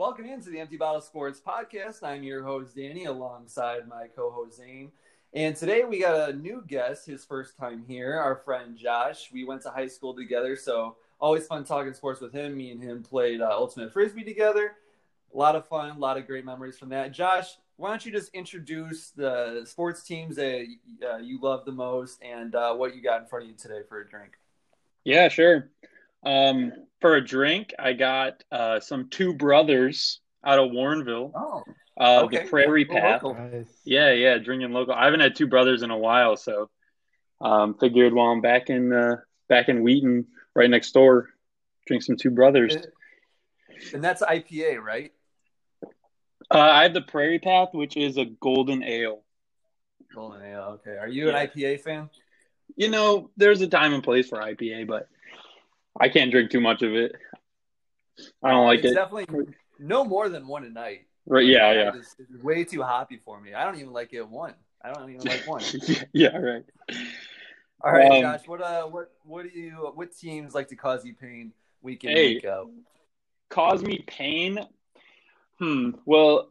Welcome into the Empty Bottle Sports Podcast. I'm your host, Danny, alongside my co host, Zane. And today we got a new guest, his first time here, our friend Josh. We went to high school together, so always fun talking sports with him. Me and him played uh, Ultimate Frisbee together. A lot of fun, a lot of great memories from that. Josh, why don't you just introduce the sports teams that uh, you love the most and uh, what you got in front of you today for a drink? Yeah, sure. Um, for a drink, I got uh, some two brothers out of Warrenville. Oh, uh, okay. the Prairie Oh, Path. local. Nice. Yeah, yeah, drinking local. I haven't had two brothers in a while, so um, figured while I'm back in uh, back in Wheaton, right next door, drink some two brothers. and that's IPA, right? Uh, I have the Prairie Path, which is a golden ale. Golden Ale. Okay. Are you an IPA fan? You know, there's a time and place for IPA, but I can't drink too much of it. I don't like it's it. definitely no more than one a night. Right? Yeah, I yeah. it's way too hoppy for me. I don't even like it one. I don't even like one. yeah, right. All right, Um, Josh. What uh, what what do you? What teams like to cause you pain week in Hey. week out? cause me pain? Hmm. Well,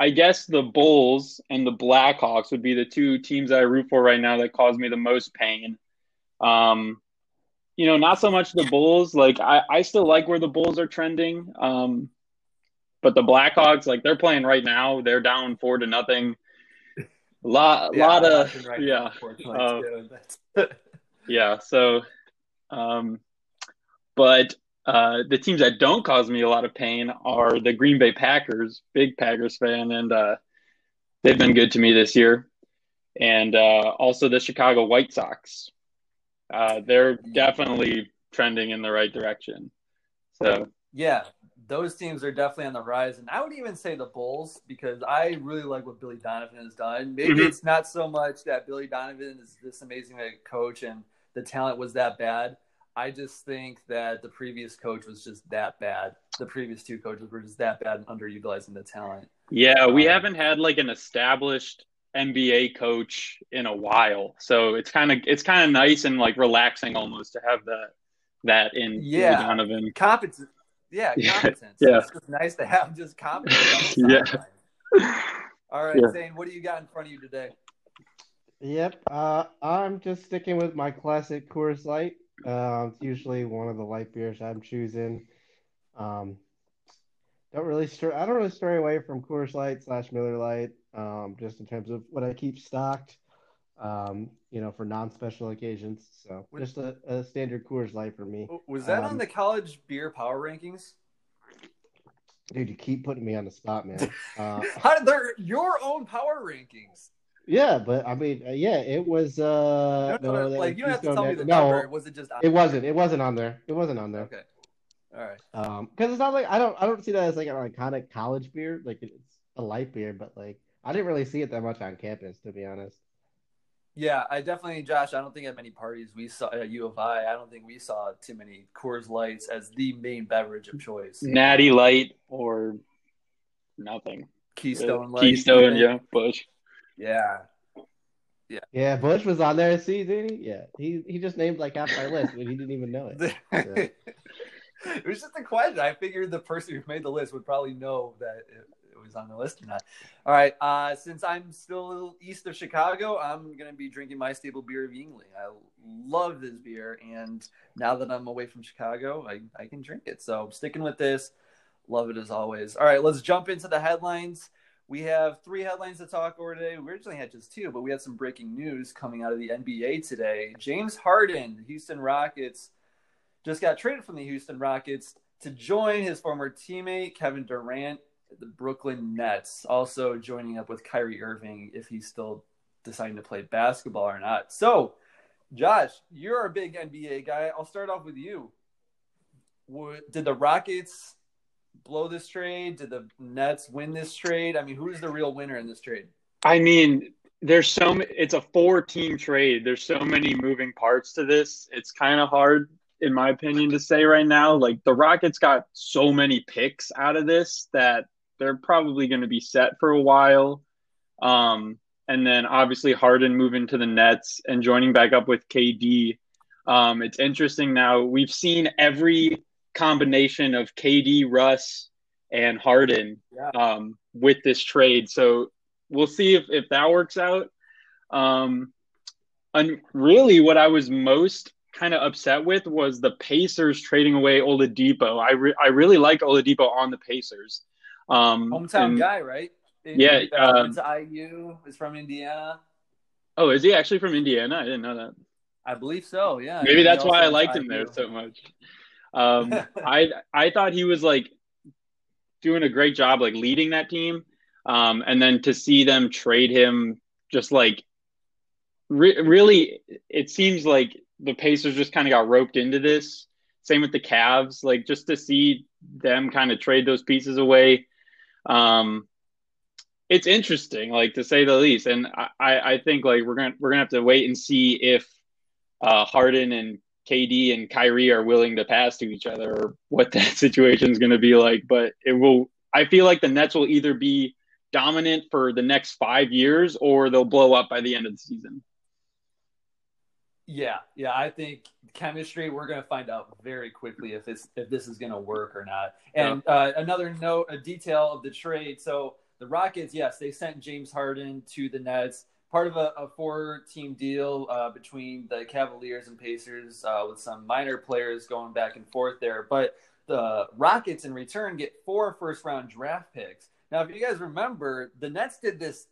I guess the Bulls and the Blackhawks would be the two teams I root for right now that cause me the most pain. Um, you know, not so much the Bulls. Like I, I still like where the Bulls are trending. Um, but the Blackhawks, like they're playing right now, they're down four to nothing. A lot, Yeah, lot of, right yeah, unfortunately, uh, yeah. So, um, but uh, the teams that don't cause me a lot of pain are the Green Bay Packers. Big Packers fan, and uh, they've been good to me this year. And uh, also the Chicago White Sox. Uh, they're definitely trending in the right direction. So yeah, those teams are definitely on the rise, and I would even say the Bulls because I really like what Billy Donovan has done. Maybe Mhm. it's not so much that Billy Donovan is this amazing coach and the talent was that bad. I just think that the previous coach was just that bad. The previous two coaches were just that bad and underutilizing the talent. yeah, we Um, haven't had like an established NBA coach in a while. So it's kind of it's kind of nice and like relaxing almost to have that that in Billy Yeah. Donovan. Competence, yeah, Yeah, competence. yeah. It's just nice to have just competence. Yeah. All right, Yeah. Zane, what do you got in front of you today? Yep. Uh, I'm just sticking with my classic Coors Light. Uh, it's usually one of the light beers I'm choosing. Um, don't really stray. I don't really stray away from Coors Light slash Miller Light. Um, just in terms of what I keep stocked. Um, you know, for non-special occasions. So Would- just a, a standard Coors Light for me. Was that on Um, the college beer power rankings? Dude, you keep putting me on the spot, man. Uh, How did they're your own power rankings? yeah, but I mean, uh, yeah, it was. Uh, No, no, no, like you don't have to tell me the no, number. Was it just? It wasn't. It wasn't on there. It wasn't on there. Okay. All right. Um, because it's not like I don't I don't see that as like an iconic college beer. Like it's a light beer, but like I didn't really see it that much on campus, to be honest. Yeah, I definitely, Josh. I don't think at many parties we saw at U of I. I don't think we saw too many Coors Lights as the main beverage of choice. Natty Light or nothing. Keystone Light. Keystone, yeah, Busch. Yeah. Yeah, Yeah, Busch was on there. See, did he? Yeah, he he just named like half my list, but he didn't even know it. it was just a question. I figured the person who made the list would probably know that it, it was on the list or not. All right. Uh, since I'm still east of Chicago, I'm going to be drinking my staple beer of Yuengling. I love this beer. And now that I'm away from Chicago, I, I can drink it. So I'm sticking with this. Love it as always. All right. Let's jump into the headlines. We have three headlines to talk over today. We originally had just two, but we had some breaking news coming out of the NBA today. James Harden, Houston Rockets, just got traded from the Houston Rockets to join his former teammate Kevin Durant, the Brooklyn Nets, also joining up with Kyrie Irving if he's still deciding to play basketball or not. So, Josh, you're a big NBA guy. I'll start off with you. Did the Rockets blow this trade? Did the Nets win this trade? I mean, who's the real winner in this trade? I mean, there's so it's a four team trade. There's so many moving parts to this. It's kind of hard, in my opinion, to say right now. Like the Rockets got so many picks out of this that they're probably going to be set for a while. Um, and then obviously Harden moving to the Nets and joining back up with KD. Um, it's interesting now. We've seen every combination of KD, Russ, and Harden Yeah. um, with this trade. So we'll see if, if that works out. Um, and really, what I was most kind of upset with was the Pacers trading away Oladipo. I re- I really like Oladipo on the Pacers. Um, Hometown and- guy, right? Yeah, uh, um, IU. Is from Indiana. Oh, is he actually from Indiana? I didn't know that. I believe so. Yeah. Maybe that's why I liked him there so much. Um, I I thought he was like doing a great job, like leading that team, um, and then to see them trade him, just like re- really, it seems like the Pacers just kind of got roped into this. Same with the Cavs, like just to see them kind of trade those pieces away. Um, it's interesting, like to say the least, and I, I think like we're gonna we're gonna have to wait and see if uh, Harden and KD and Kyrie are willing to pass to each other, or what that situation is going to be like. But it will. I feel like the Nets will either be dominant for the next five years, or they'll blow up by the end of the season. Yeah, yeah. I think chemistry. We're going to find out very quickly if it's if this is going to work or not. And uh, another note, a detail of the trade. So the Rockets, yes, they sent James Harden to the Nets, part of a, a four-team deal uh, between the Cavaliers and Pacers, uh, with some minor players going back and forth there. But the Rockets, in return, get four first-round draft picks. Now, if you guys remember, the Nets did this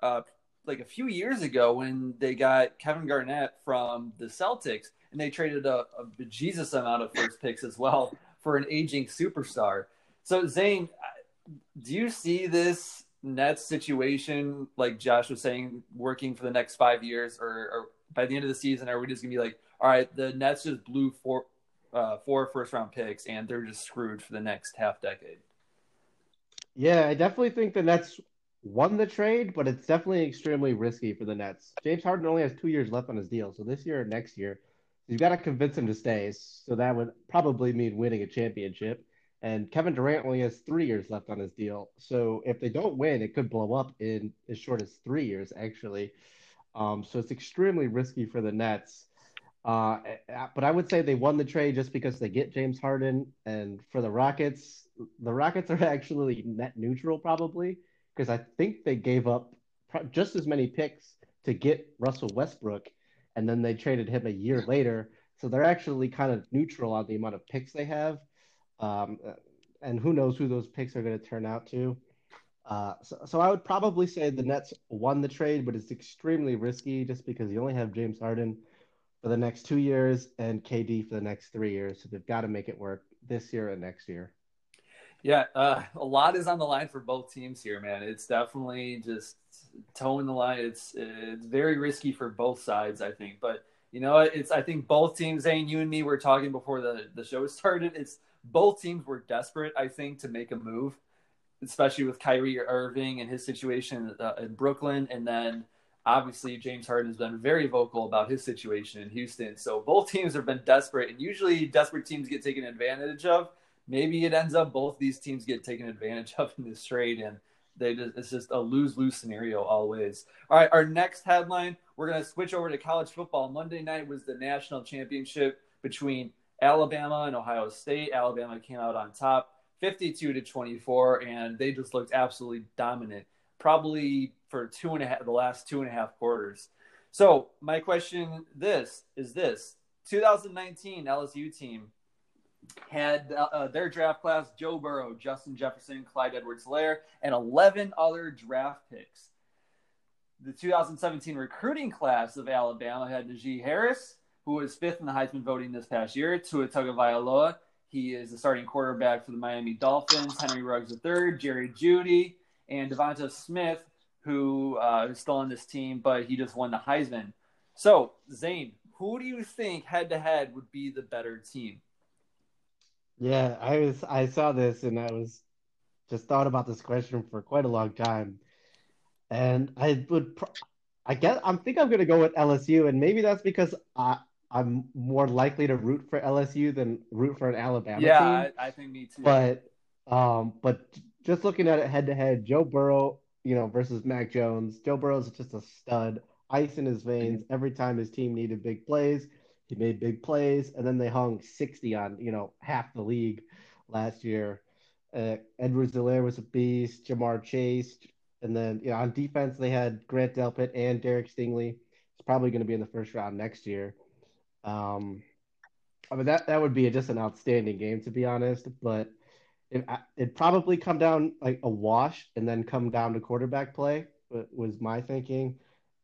uh, like a few years ago when they got Kevin Garnett from the Celtics, and they traded a, a bejesus amount of first picks as well for an aging superstar. So, Zane, do you see this Nets situation, like Josh was saying, working for the next five years, or, or by the end of the season, are we just gonna be like, all right, the Nets just blew four, uh, four first round picks, and they're just screwed for the next half decade? Yeah, I definitely think the Nets won the trade, but it's definitely extremely risky for the Nets. James Harden only has two years left on his deal, so this year or next year, you've got to convince him to stay. So that would probably mean winning a championship. And Kevin Durant only has three years left on his deal. So if they don't win, it could blow up in as short as three years, actually. Um, so it's extremely risky for the Nets. Uh, but I would say they won the trade just because they get James Harden. And for the Rockets, the Rockets are actually net neutral probably because I think they gave up just as many picks to get Russell Westbrook, and then they traded him a year later. So they're actually kind of neutral on the amount of picks they have. Um, and who knows who those picks are going to turn out to. Uh, so, so I would probably say the Nets won the trade, but it's extremely risky just because you only have James Harden for the next two years and KD for the next three years. So they've got to make it work this year and next year. Yeah, uh, a lot is on the line for both teams here, man. It's definitely just towing the line. It's it's very risky for both sides, I think. But you know, it's I think both teams, Zane, you and me were talking before the the show started. It's both teams were desperate, I think, to make a move, especially with Kyrie Irving and his situation uh, in Brooklyn, and then obviously James Harden has been very vocal about his situation in Houston. So both teams have been desperate, and usually desperate teams get taken advantage of maybe it ends up both these teams get taken advantage of in this trade and they just, it's just a lose-lose scenario always. All right our next headline we're going to switch over to college football. Monday night was the national championship between alabama and ohio state. Alabama came out on top 52 to 24 and they just looked absolutely dominant probably for two and a half the last two and a half quarters. So my question this is this. 2019 lsu team had uh, their draft class Joe Burrow, Justin Jefferson, Clyde Edwards-Helaire, and 11 other draft picks. The 2017 recruiting class of Alabama had Najee Harris, who was fifth in the Heisman voting this past year, Tua Tagovailoa. He is the starting quarterback for the Miami Dolphins, Henry Ruggs III, Jerry Jeudy, and Devonta Smith, who uh, is still on this team, but he just won the Heisman. So, Zane, who do you think head to head would be the better team? Yeah, I was I saw this and I was just thought about this question for quite a long time. And I would pro- I guess I'm think I'm gonna go with LSU, and maybe that's because I I'm more likely to root for LSU than root for an Alabama yeah, team. I, I think me too. But um, but just looking at it head to head, Joe Burrow, you know, versus Mac Jones. Joe Burrow's just a stud, ice in his veins. Every time his team needed big plays, he made big plays, and then they hung 60 on, you know, half the league last year. Uh, Edwards-Helaire was a beast. Ja'Marr Chase, and then you know, on defense they had Grant Delpit and Derek Stingley. It's probably going to be in the first round next year. Um, I mean that that would be just an outstanding game to be honest, but it it probably come down like a wash and then come down to quarterback play was my thinking.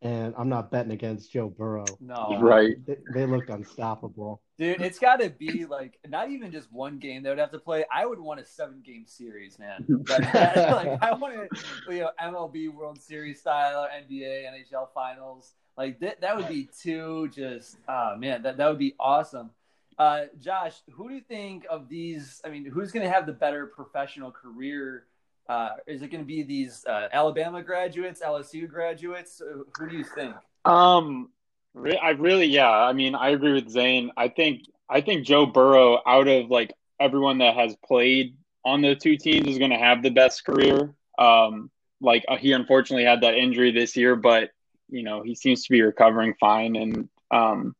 And I'm not betting against Joe Burrow. No, right? They, they looked unstoppable. Dude, it's got to be like not even just one game they would have to play. I would want a seven game series, man. That, that, like I want to, you know, MLB World Series style, or NBA, NHL Finals. Like that, that would be two just, oh man, that, that would be awesome. Uh, Josh, who do you think of these? I mean, who's going to have the better professional career? Uh, is it going to be these uh, Alabama graduates, LSU graduates? Uh, who do you think? Um, I really, yeah. I mean, I agree with Zane. I think, I think Joe Burrow, out of like everyone that has played on the two teams, is going to have the best career. Um, like uh, he unfortunately had that injury this year, but you know he seems to be recovering fine, and um,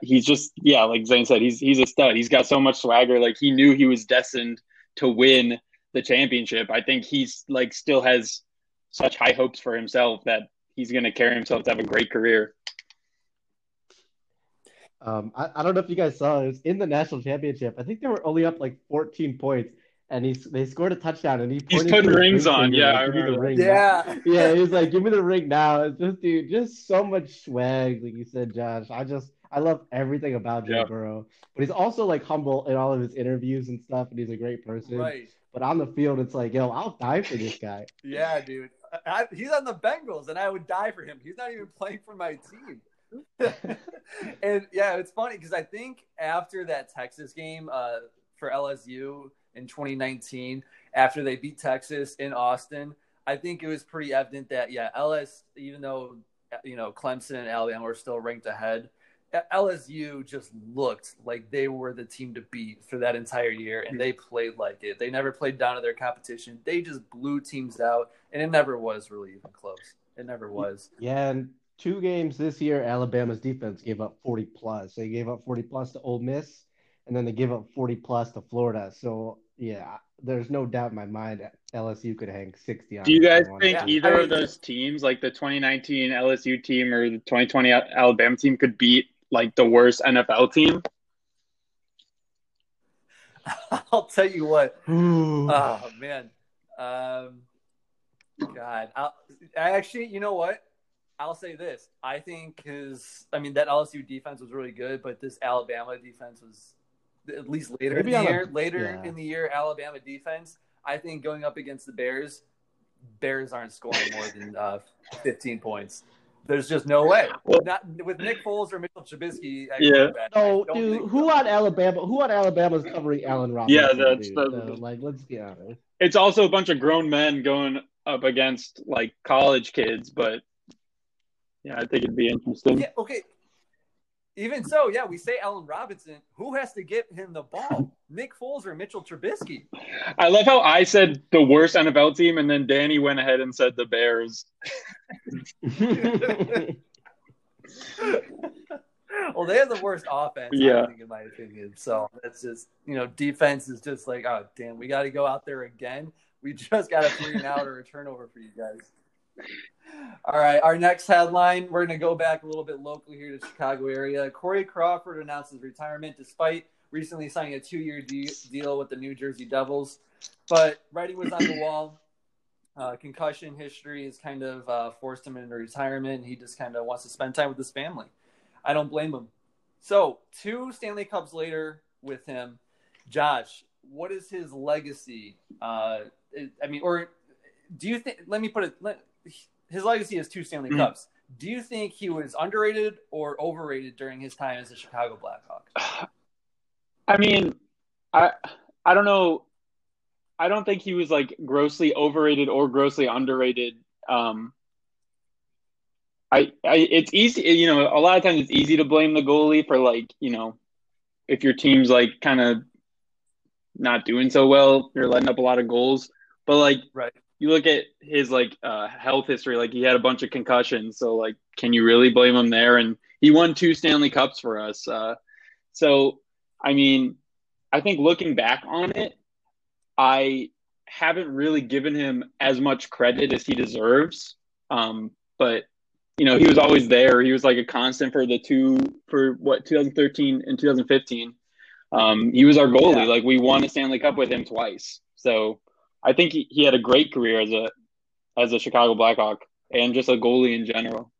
he's just yeah, like Zane said, he's he's a stud. He's got so much swagger. Like he knew he was destined to win the championship. I think he's like still has such high hopes for himself that he's going to carry himself to have a great career. Um, I, I don't know if you guys saw it. it was in the national championship. I think they were only up like 14 points, and he they scored a touchdown, and he he's putting rings on. Yeah, like, give me the ring. Yeah, now. yeah. He's like, give me the ring now. It's just dude, just so much swag, like you said, Josh. I just I love everything about Joe Burrow, but he's also like humble in all of his interviews and stuff, and he's a great person. Right. But on the field, it's like, yo, I'll die for this guy. yeah, dude. I, he's on the Bengals, and I would die for him. He's not even playing for my team. and yeah, it's funny because I think after that Texas game uh, for LSU in 2019, after they beat Texas in Austin, I think it was pretty evident that yeah, LS, even though you know Clemson and Alabama were still ranked ahead, LSU just looked like they were the team to beat for that entire year, and they played like it. They never played down to their competition. They just blew teams out, and it never was really even close. It never was. Yeah, and two games this year, Alabama's defense gave up 40 plus. They gave up 40 plus to Ole Miss, and then they gave up 40 plus to Florida. So yeah, there's no doubt in my mind LSU could hang 60 on. Do you guys think yeah. either I mean, of those teams, like the 2019 LSU team or the 2020 Alabama team, could beat like the worst NFL team? I'll tell you what. oh man, um, God, I'll, I actually, you know what? I'll say this. I think his, I mean, that LSU defense was really good, but this Alabama defense was at least later Maybe in the year. A, later yeah. in the year, Alabama defense. I think going up against the Bears, Bears aren't scoring more than uh, 15 points. There's just no way. Well, Not with Nick Foles or Mitchell Trubisky. yeah. No, dude. Who so. on Alabama? Who on Alabama is covering Allen Robinson? Yeah, that's the, so, like. Let's be honest. It's also a bunch of grown men going up against like college kids, but yeah, I think it'd be interesting. Yeah. Okay. Even so, yeah, we say Allen Robinson. Who has to get him the ball? Nick Foles or Mitchell Trubisky? I love how I said the worst NFL team, and then Danny went ahead and said the Bears. well, they have the worst offense, yeah. I think, in my opinion. So that's just, you know, defense is just like, oh, damn, we got to go out there again. We just got a three and out or a turnover for you guys. All right, our next headline. We're going to go back a little bit locally here to the Chicago area. Corey Crawford announces retirement despite recently signing a two-year de- deal with the New Jersey Devils. But writing was on the wall. Uh, concussion history has kind of uh, forced him into retirement. He just kind of wants to spend time with his family. I don't blame him. So, two Stanley Cups later with him, Josh, what is his legacy? Uh, I mean, or do you think? Let me put it. Let, his legacy is two Stanley mm-hmm. Cups. Do you think he was underrated or overrated during his time as a Chicago Blackhawk? I mean, I I don't know. I don't think he was like grossly overrated or grossly underrated. Um, I, I it's easy, you know, a lot of times it's easy to blame the goalie for like, you know, if your team's like kind of not doing so well, you're letting up a lot of goals. But like, right you look at his like uh, health history, like he had a bunch of concussions. So like, can you really blame him there? And he won two Stanley Cups for us. Uh, so I mean, I think looking back on it, I haven't really given him as much credit as he deserves. Um, but you know, he was always there. He was like a constant for the two for what 2013 and 2015. Um, he was our goalie. Yeah. Like we won a Stanley Cup with him twice. So I think he, he had a great career as a as a Chicago Blackhawk and just a goalie in general.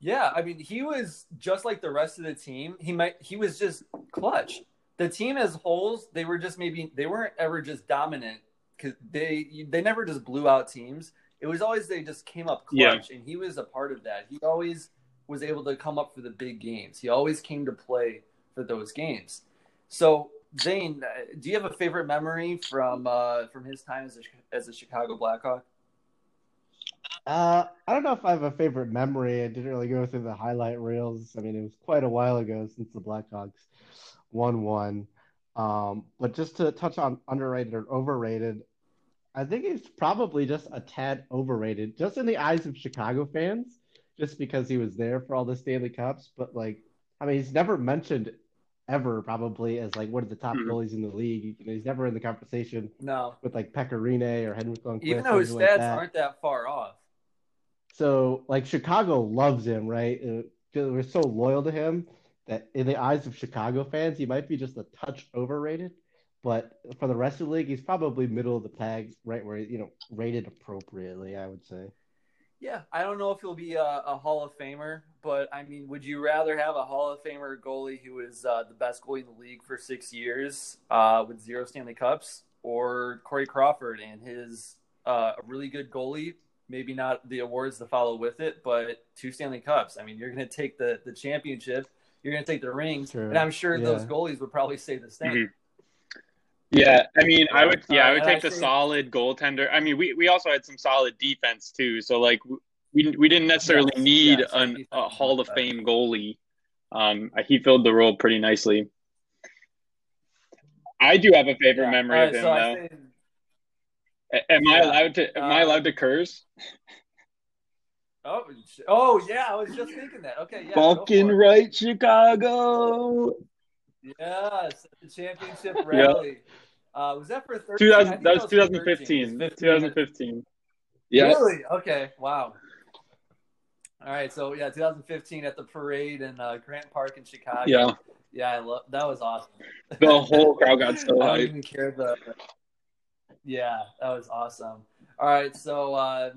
Yeah, I mean, he was just like the rest of the team. He might he was just clutch. The team as wholes, they were just maybe they weren't ever just dominant because they they never just blew out teams. It was always they just came up clutch, yeah. and he was a part of that. He always was able to come up for the big games. He always came to play for those games. So Zane, uh, do you have a favorite memory from uh, from his time as a as a Chicago Blackhawk? Uh, I don't know if I have a favorite memory. I didn't really go through the highlight reels. I mean, it was quite a while ago since the Blackhawks won one. Um, but just to touch on underrated or overrated, I think he's probably just a tad overrated, just in the eyes of Chicago fans, just because he was there for all the Stanley Cups. But like, I mean, he's never mentioned ever probably as like one of the top mm-hmm. goalies in the league. You know, he's never in the conversation. No, with like Pekka Rinne or Henrik Lundqvist. Even though his stats like that. aren't that far off. So like Chicago loves him, right? Uh, we're so loyal to him that in the eyes of Chicago fans, he might be just a touch overrated. But for the rest of the league, he's probably middle of the pack, right where you know rated appropriately. I would say. Yeah, I don't know if he'll be a, a, Hall of Famer, but I mean, would you rather have a Hall of Famer goalie who is uh, the best goalie in the league for six years uh, with zero Stanley Cups, or Corey Crawford and his uh, a really good goalie maybe not the awards to follow with it, but two Stanley Cups. I mean, you're going to take the the championship, you're going to take the rings, sure. and I'm sure yeah. those goalies would probably say the same. Mm-hmm. Yeah, I mean, I would. Yeah, I would take the solid goaltender. I mean, we we also had some solid defense too. So like, we we didn't necessarily yes, need yes, an, a Hall of Fame goalie. Um, he filled the role pretty nicely. I do have a favorite yeah. memory right, of him so though. Am yeah. I allowed to? Am uh, I allowed to curse? Oh, oh yeah, I was just thinking that. Okay, yeah. Fucking right, Chicago. Yes, the championship rally. Yep. Uh, was that for 13? 2000, that was 2015. 2015. Yeah. Really? Okay. Wow. All right. So yeah, 2015 at the parade in uh, Grant Park in Chicago. Yeah. Yeah, I love that was awesome. The whole crowd got so I don't even care the yeah, that was awesome. All right, so uh,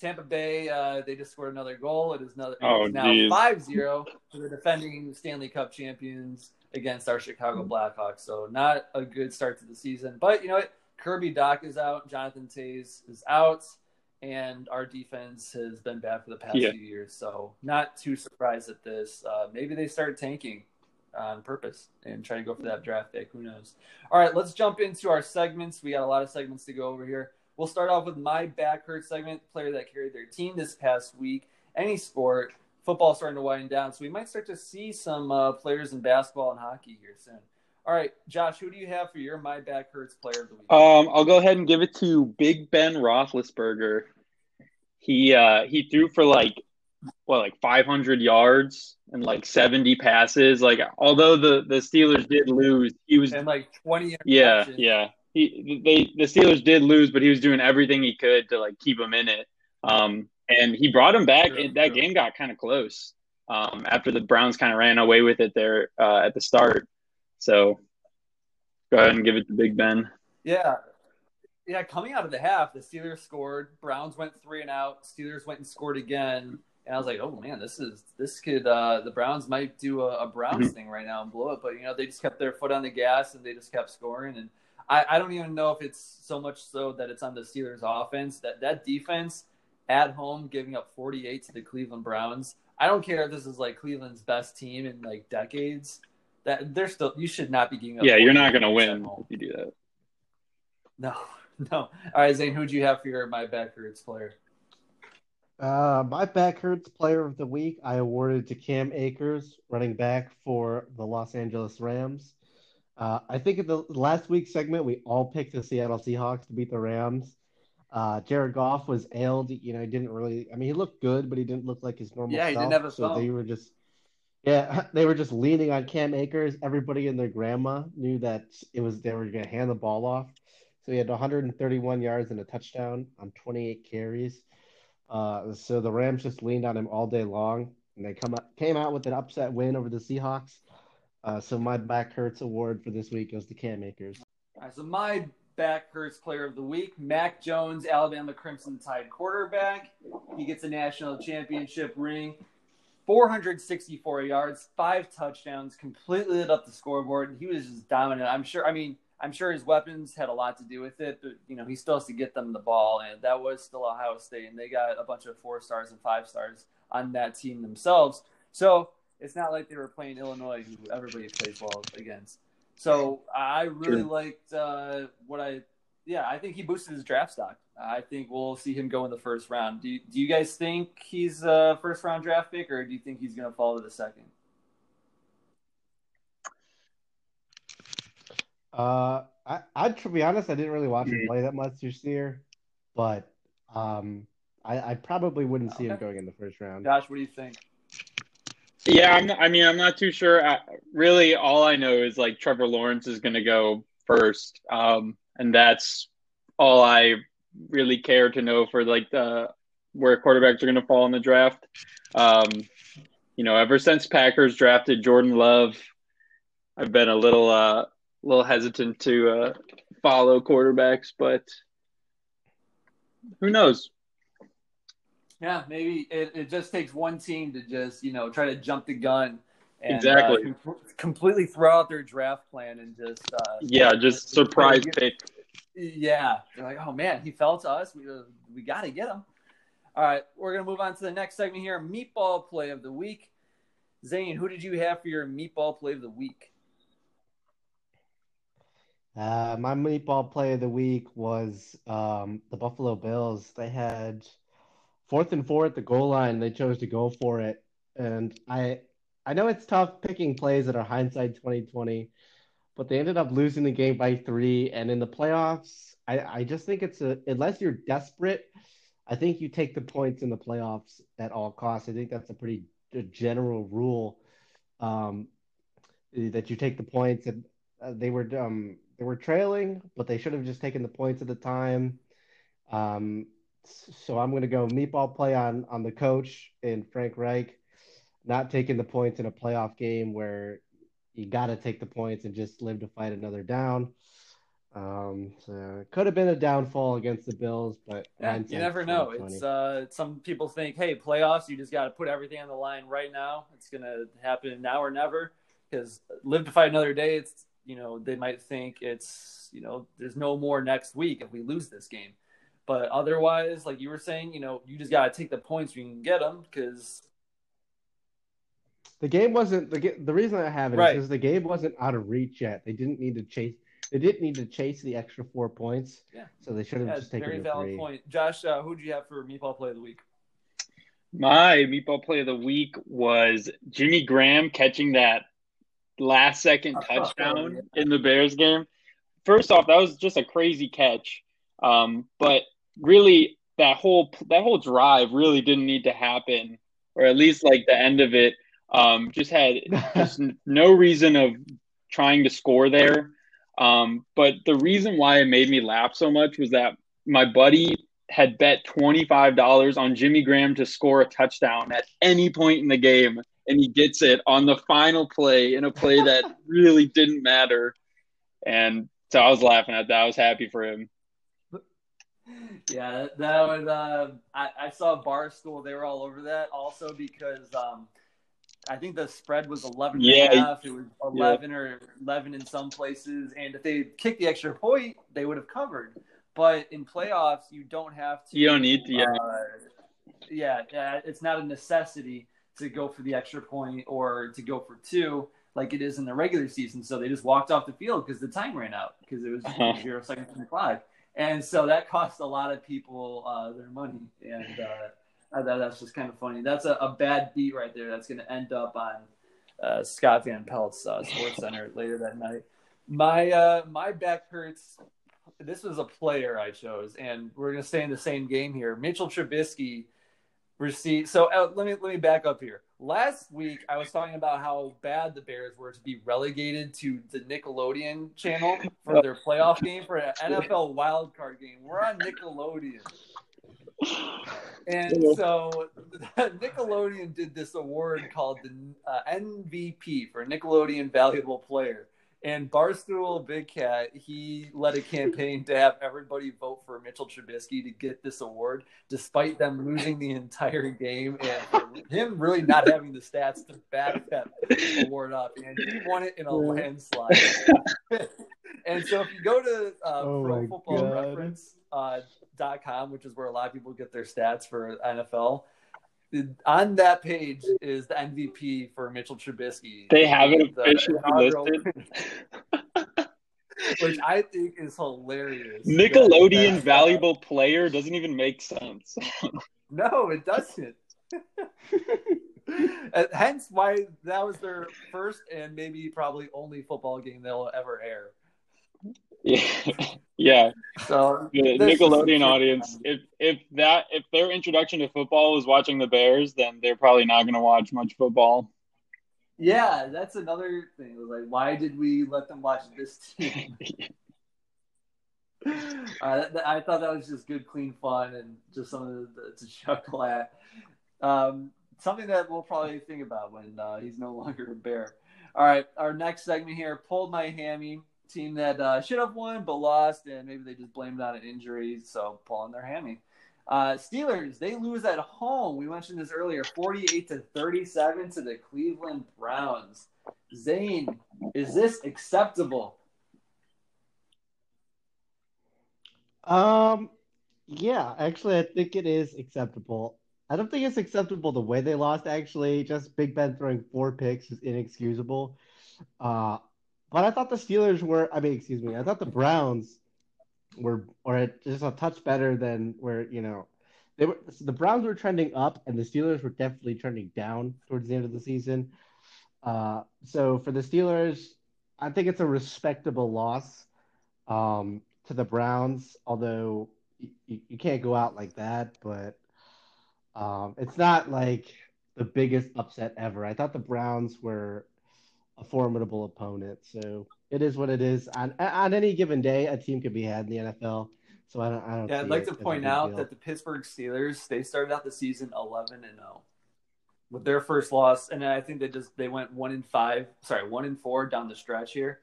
Tampa Bay, uh, they just scored another goal. It is another oh, now 5-0 for the defending Stanley Cup champions against our Chicago Blackhawks. So not a good start to the season. But you know what? Kirby Dach is out, Jonathan Toews is out, and our defense has been bad for the past yeah. few years. So not too surprised at this. Uh, maybe they start tanking on purpose and try to go for that draft pick. Who knows? All right, let's jump into our segments. We got a lot of segments to go over here. We'll start off with my back hurt segment, player that carried their team this past week. Any sport, football starting to wind down, so we might start to see some uh, players in basketball and hockey here soon. All right, Josh, who do you have for your my back hurts player of the week? Um, I'll go ahead and give it to Big Ben Roethlisberger. He uh, he threw for like what like 500 yards and like 70 passes. Like although the the Steelers did lose, he was and like 20. Yeah, yeah. He they the Steelers did lose, but he was doing everything he could to like keep him in it. Um, and he brought him back. True, that game got kind of close. Um, after the Browns kind of ran away with it there uh, at the start. So go ahead and give it to Big Ben. Yeah. Yeah, coming out of the half, the Steelers scored. Browns went three and out. Steelers went and scored again. And I was like, oh man, this is this could uh, the Browns might do a, a Browns mm-hmm. thing right now and blow it, but you know they just kept their foot on the gas and they just kept scoring. And I, I don't even know if it's so much so that it's on the Steelers offense that that defense at home giving up 48 to the Cleveland Browns. I don't care if this is like Cleveland's best team in like decades. That they're still you should not be giving up. Yeah, you're not going to win if you do that. No, no. All right, Zane, who do you have for your my back hurts player? Uh, my back hurts player of the week I awarded to Cam Akers, running back for the Los Angeles Rams. Uh, I think in the last week's segment we all picked the Seattle Seahawks to beat the Rams. Uh, Jared Goff was ailed. You know, he didn't really. I mean, he looked good, but he didn't look like his normal. Yeah, he self, didn't have a so they were just. Yeah, they were just leaning on Cam Akers. Everybody and their grandma knew that it was they were going to hand the ball off. So he had 131 yards and a touchdown on 28 carries. Uh, so the Rams just leaned on him all day long, and they come up, came out with an upset win over the Seahawks. Uh, so my back hurts award for this week goes to Cam Akers. All right, so my back hurts player of the week, Mac Jones, Alabama Crimson Tide quarterback. He gets a national championship ring. 464 yards, five touchdowns, completely lit up the scoreboard. He was just dominant. I'm sure. I mean, I'm sure his weapons had a lot to do with it, but you know he still has to get them the ball, and that was still Ohio State, and they got a bunch of four stars and five stars on that team themselves. So it's not like they were playing Illinois, who everybody plays well against. So I really liked uh, what I, yeah, I think he boosted his draft stock. I think we'll see him go in the first round. Do you, do you guys think he's a first round draft pick, or do you think he's going to fall to the second? Uh, I, I to be honest, I didn't really watch him play that much this year, but um, I, I probably wouldn't see him going in the first round. Josh, what do you think? Yeah, I'm, I mean, I'm not too sure. I, really, all I know is like Trevor Lawrence is going to go first, um, and that's all I really care to know for like the where quarterbacks are going to fall in the draft. Um, you know, ever since Packers drafted Jordan Love, I've been a little uh, little hesitant to uh, follow quarterbacks, but who knows? Yeah, maybe it, it just takes one team to just you know try to jump the gun and Exactly. uh, com- completely throw out their draft plan and just uh, Yeah, just surprise pick. Yeah, they're like, oh man, he fell to us. We uh, we got to get him. All right, we're gonna move on to the next segment here. Meatball play of the week. Zane, who did you have for your meatball play of the week? Uh, my meatball play of the week was um, the Buffalo Bills. They had fourth and four at the goal line. They chose to go for it, and I I know it's tough picking plays that are hindsight 2020, but they ended up losing the game by three. And in the playoffs, I, I just think it's a unless you're desperate, I think you take the points in the playoffs at all costs. I think that's a pretty general rule um, that you take the points. And uh, they were um, they were trailing, but they should have just taken the points at the time. Um, so I'm going to go meatball play on on the coach and Frank Reich, not taking the points in a playoff game where you got to take the points and just live to fight another down. Um, so it could have been a downfall against the Bills, but Yeah, you never know. It's uh, some people think, hey, playoffs, you just got to put everything on the line right now. It's gonna happen now or never. Because live to fight another day. It's you know they might think it's you know there's no more next week if we lose this game. But otherwise, like you were saying, you know you just got to take the points when you can get them. Because The game wasn't the the reason I have it is Right. because the game wasn't out of reach yet. They didn't need to chase. They didn't need to chase the extra four points. Yeah. So they should have yeah, just taken very the valid three. point. Josh, uh, who do you have for meatball play of the week? My meatball play of the week was Jimmy Graham catching that last second Oh, touchdown in the Bears game. First off, that was just a crazy catch. Um, but really, that whole that whole drive really didn't need to happen, or at least like the end of it. Um, just had just no reason of trying to score there. Um, but the reason why it made me laugh so much was that my buddy had bet $25 on Jimmy Graham to score a touchdown at any point in the game, and he gets it on the final play in a play that really didn't matter. And so I was laughing at that. I was happy for him. Yeah, that, that was. Uh, I, I saw Barstool; they were all over that. Also, because um, I think the spread was 11 and a Yeah. half. It was 11 or 11 in some places, and if they kicked the extra point, they would have covered. But in playoffs, you don't have to. You don't need to, yeah. Uh, yeah, yeah, it's not a necessity to go for the extra point or to go for two like it is in the regular season. So they just walked off the field because the time ran out because it was Uh-huh. zero seconds and five. And so that cost a lot of people uh, their money. And uh, I thought that's just kind of funny. That's a, a bad beat right there. That's going to end up on uh, Scott Van Pelt's uh, Sports Center later that night. My uh, my back hurts. This was a player I chose, and we're going to stay in the same game here. Mitchell Trubisky received. So uh, let me let me back up here. Last week I was talking about how bad the Bears were to be relegated to the Nickelodeon channel for their playoff game for an NFL wild card game. We're on Nickelodeon. And so Nickelodeon did this award called the uh, MVP for Nickelodeon Valuable Player. And Barstool Big Cat, he led a campaign to have everybody vote for Mitchell Trubisky to get this award, despite them losing the entire game and him really not having the stats to back that award up. And he won it in a landslide. and so if you go to uh, Oh Pro Football God. Reference uh, dot com, which is where a lot of people get their stats for NFL. On that page is the MVP for Mitchell Trubisky. They have it officially listed. which I think is hilarious. Nickelodeon That- uh, valuable player doesn't even make sense. No, it doesn't. Hence why that was their first and maybe probably only football game they'll ever air. Yeah, yeah. So The Nickelodeon audience, if if that if their introduction to football was watching the Bears, then they're probably not going to watch much football. Yeah, that's another thing. It was like, why did we let them watch this team? Uh, I thought that was just good, clean fun, and just something to, to chuckle at. Um, something that we'll probably think about when uh, he's no longer a bear. All right, our next segment here: pulled my hammy. Team that uh, should have won but lost, and maybe they just blamed on an injury, so pulling their hammy. Uh, Steelers they lose at home. We mentioned this earlier: forty-eight to thirty-seven to the Cleveland Browns. Zane, is this acceptable? Um, yeah, actually, I think it is acceptable. I don't think it's acceptable the way they lost, actually. Just Big Ben throwing four picks is inexcusable. Uh, but I thought the Steelers were, I mean, excuse me, I thought the Browns were, or just a touch better than where, you know, they were, the Browns were trending up and the Steelers were definitely trending down towards the end of the season. Uh, so for the Steelers, I think it's a respectable loss. Um, to the Browns, although you, you can't go out like that, but um, it's not like the biggest upset ever. I thought the Browns were a formidable opponent, so it is what it is. On on any given day, a team could be had in the NFL. So I don't. I don't. Yeah, I'd like to point out deal. that the Pittsburgh Steelers they started out the season eleven and zero with their first loss, and I think they just they went one in five, sorry, one in four down the stretch here,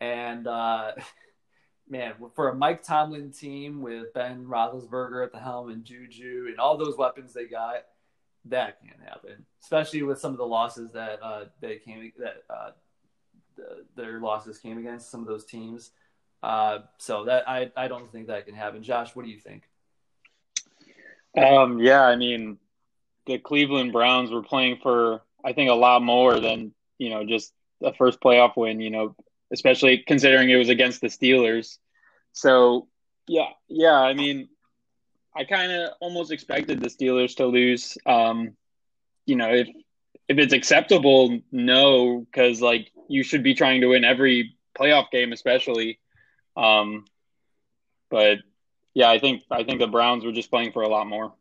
and uh, man, for a Mike Tomlin team with Ben Roethlisberger at the helm and Juju and all those weapons they got, that can't happen. Especially with some of the losses that uh, they came that uh, the, their losses came against some of those teams. Uh, so that I I don't think that can happen. Josh, what do you think? Um, yeah, I mean, the Cleveland Browns were playing for, I think, a lot more than, you know, just a first playoff win, you know, especially considering it was against the Steelers. So, yeah, yeah, I mean, I kind of almost expected the Steelers to lose. Um, you know, if if it's acceptable, no, because like you should be trying to win every playoff game, especially. Um, but yeah, I think I think the Browns were just playing for a lot more.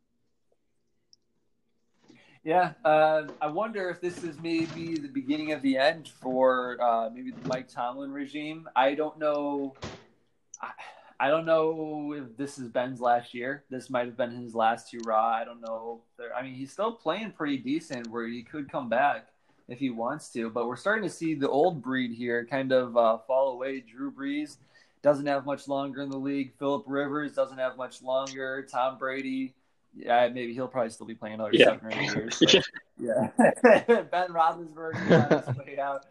Yeah, uh, I wonder if this is maybe the beginning of the end for uh, maybe the Mike Tomlin regime. I don't know. I, I don't know if this is Ben's last year. This might have been his last hurrah. I don't know. I mean, he's still playing pretty decent, where he could come back if he wants to. But we're starting to see the old breed here kind of uh, fall away. Drew Brees doesn't have much longer in the league. Philip Rivers doesn't have much longer. Tom Brady, yeah, maybe he'll probably still be playing another Yeah. seven or eight years. but- yeah, Ben Roethlisberger on his way out.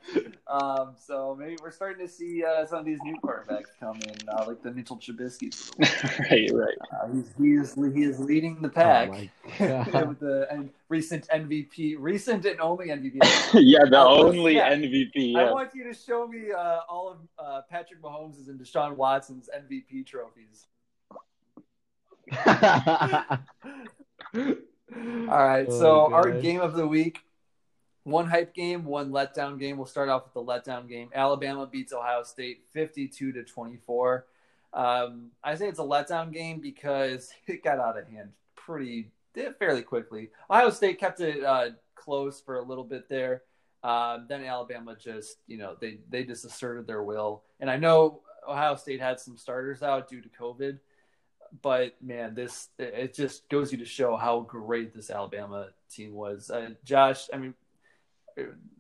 Um, so maybe we're starting to see uh, some of these new quarterbacks come in, uh, like the Mitchell Trubisky's. right, right. Uh, he's he is he is leading the Oh pack my God. with the and recent MVP, recent and only MVP. yeah, the Oh, only yeah. MVP. I want you to show me uh, all of uh, Patrick Mahomes' and Deshaun Watson's MVP trophies. All right, Oh, so our game of the week, one hype game, one letdown game. We'll start off with the letdown game. Alabama beats Ohio State 52 to 24. Um, I say it's a letdown game because it got out of hand pretty fairly quickly. Ohio State kept it uh, close for a little bit there. Um, then Alabama just, you know, they they just asserted their will. And I know Ohio State had some starters out due to COVID, but man, this it just goes you to show how great this Alabama team was. Uh, Josh, I mean,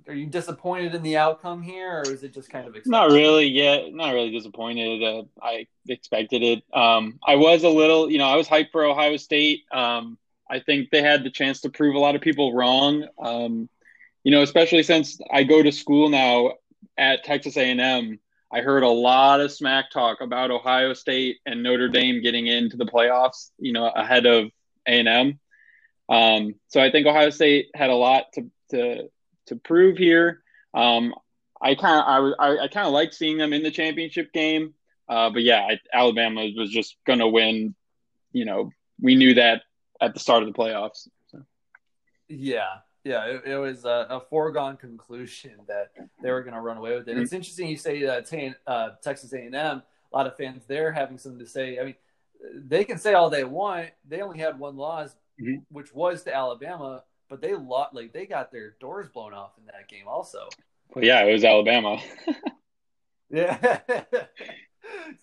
are you disappointed in the outcome here, or is it just kind of expected? not really? Yeah, not really disappointed. Uh, I expected it. Um, I was a little, you know, I was hyped for Ohio State. Um, I think they had the chance to prove a lot of people wrong. Um, you know, especially since I go to school now at Texas A&M. I heard a lot of smack talk about Ohio State and Notre Dame getting into the playoffs. You know, ahead of A&M. Um, so I think Ohio State had a lot to to to prove here. Um, I kind of I, I kind of like seeing them in the championship game, uh, but yeah, I, Alabama was just going to win. You know, we knew that at the start of the playoffs. So. Yeah, yeah, it, it was a, a, foregone conclusion that they were going to run away with it. Mm-hmm. It's interesting you say uh, t- uh, Texas A&M. A lot of fans there having something to say. I mean, they can say all they want. They only had one loss, mm-hmm. which was to Alabama but they lot like they got their doors blown off in that game also. Well, yeah, it was Alabama. yeah.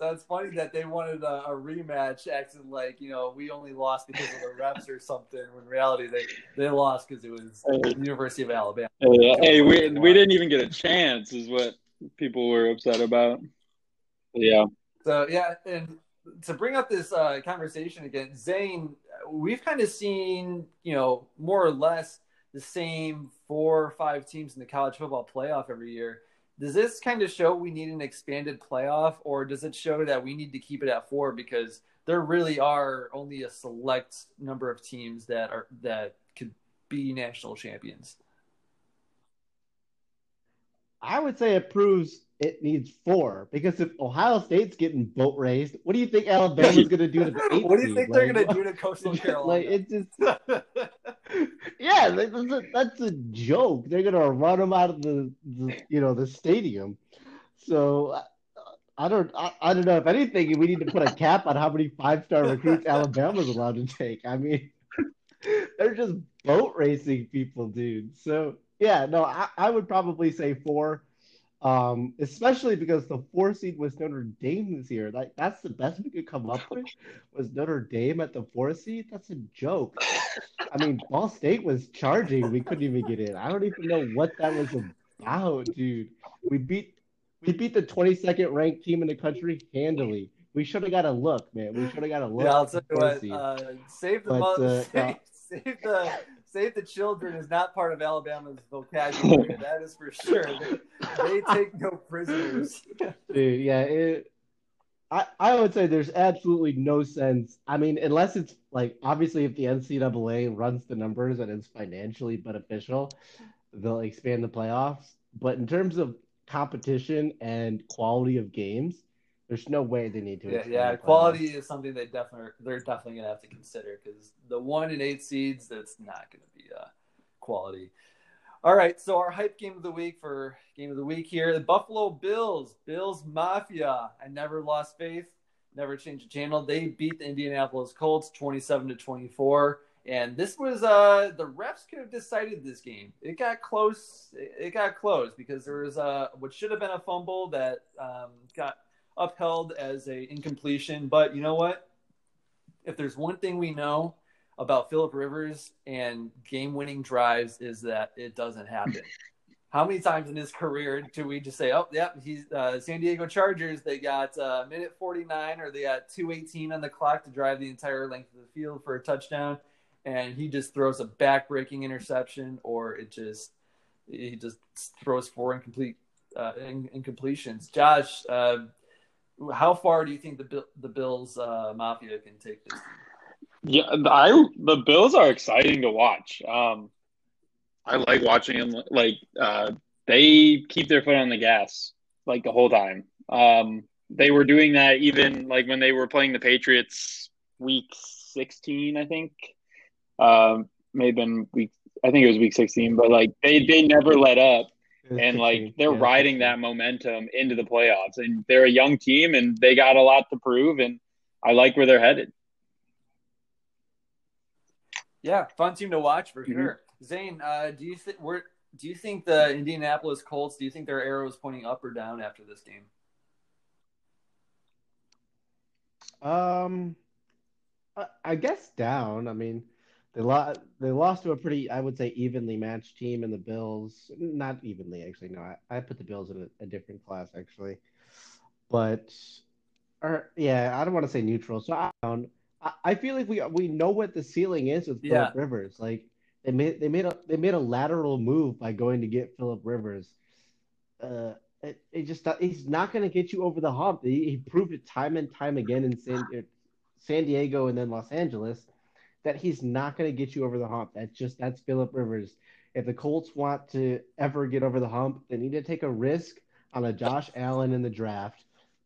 so it's funny that they wanted a, a, rematch, acting like you know we only lost because of the refs or something. When in reality, they they lost because it was the University of Alabama. hey, we we didn't even get a chance, is what people were upset about. Yeah. So yeah, and to bring up this uh, conversation again, Zane, we've kind of seen, you know, more or less the same four or five teams in the college football playoff every year. Does this kind of show we need an expanded playoff, or does it show that we need to keep it at four because there really are only a select number of teams that are that could be national champions? I would say it proves it needs four because if Ohio State's getting boat raised, what do you think Alabama's going to do to the eight What do you think like, they're going to do to Coastal Carolina? like it just, yeah, that's a, that's a joke. They're going to run them out of the, the, you know the stadium. So I don't I, I don't know if anything we need to put a cap on how many five star recruits Alabama's allowed to take. I mean, they're just boat racing people, dude. So yeah, no, I, I would probably say four. Um, especially because the four seed was Notre Dame this year. Like that's the best we could come up with was Notre Dame at the four seed. That's a joke. I mean, Ball State was charging. We couldn't even get in. I don't even know what that was about, dude. We beat we beat the 22nd ranked team in the country handily. We should have got a look, man. We should have got a look. Yeah, I'll tell you what. Uh, save the but, uh, save, save the save the children is not part of Alabama's vocabulary. that is for sure. They, they take no prisoners. Dude, yeah, it, I I would say there's absolutely no sense. I mean, unless it's like obviously if the NCAA runs the numbers and it's financially beneficial, they'll expand the playoffs. But in terms of competition and quality of games, there's no way they need to. Yeah, yeah. Quality is something they definitely they're definitely gonna have to consider because the one and eight seeds that's not gonna be uh, quality. All right, so our hype game of the week for game of the week here: the Buffalo Bills, Bills Mafia. I never lost faith, never changed the channel. They beat the Indianapolis Colts twenty-seven to twenty-four, and this was uh the refs could have decided this game. It got close. It got close because there was uh what should have been a fumble that um, got upheld as a incompletion. But you know what? If there's one thing we know about Philip Rivers and game-winning drives is that it doesn't happen. How many times in his career do we just say, "Oh, yep, he's uh, San Diego Chargers. They got uh, minute 49 or they got 218 on the clock to drive the entire length of the field for a touchdown, and he just throws a back-breaking interception, or it just he just throws four incomplete uh, incompletions." Josh, uh, how far do you think the the Bills uh, Mafia can take this? Yeah, I the Bills are exciting to watch. Um, I like watching them. Like uh, they keep their foot on the gas like the whole time. Um, they were doing that even like when they were playing the Patriots week sixteen, I think. Um, may have been week. I think it was week sixteen, but like they they never let up and like they're yeah. riding that momentum into the playoffs and they're a young team and they got a lot to prove and i like where they're headed yeah fun team to watch for mm-hmm. sure Zane, uh, do you think we're do you think the Indianapolis Colts? Do you think their arrow is pointing up or down after this game? Um, I, I guess down. I mean, they lost. They lost to a pretty, I would say, evenly matched team in the Bills. Not evenly, actually. No, I, I put the Bills in a, a different class, actually. But, or yeah, I don't want to say neutral. So I don't. I, I feel like we we know what the ceiling is with Yeah. Philip Rivers. Like they made they made a they made a lateral move by going to get Philip Rivers. Uh, it, it just he's not going to get you over the hump. He, he proved it time and time again in San, San Diego and then Los Angeles that he's not going to get you over the hump. That's just that's Philip Rivers. If the Colts want to ever get over the hump, they need to take a risk on a Josh Allen in the draft,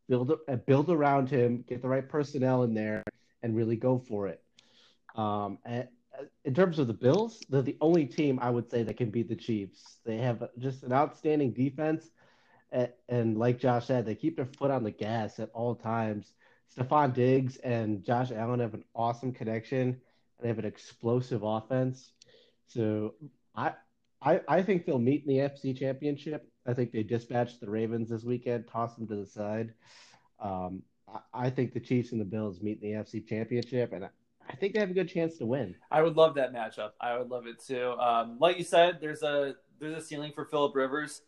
build uh, build around him, get the right personnel in there, and really go for it. Um, and, in terms of the Bills, they're the only team I would say that can beat the Chiefs. They have just an outstanding defense, and, and like Josh said, they keep their foot on the gas at all times. Stefon Diggs and Josh Allen have an awesome connection. They have an explosive offense. So I, I, I think they'll meet in the AFC Championship. I think they dispatched the Ravens this weekend, toss them to the side. Um, I, I think the Chiefs and the Bills meet in the AFC Championship, and I, I think they have a good chance to win. I would love that matchup. I would love it too. Um, like you said, there's a there's a ceiling for Philip Rivers.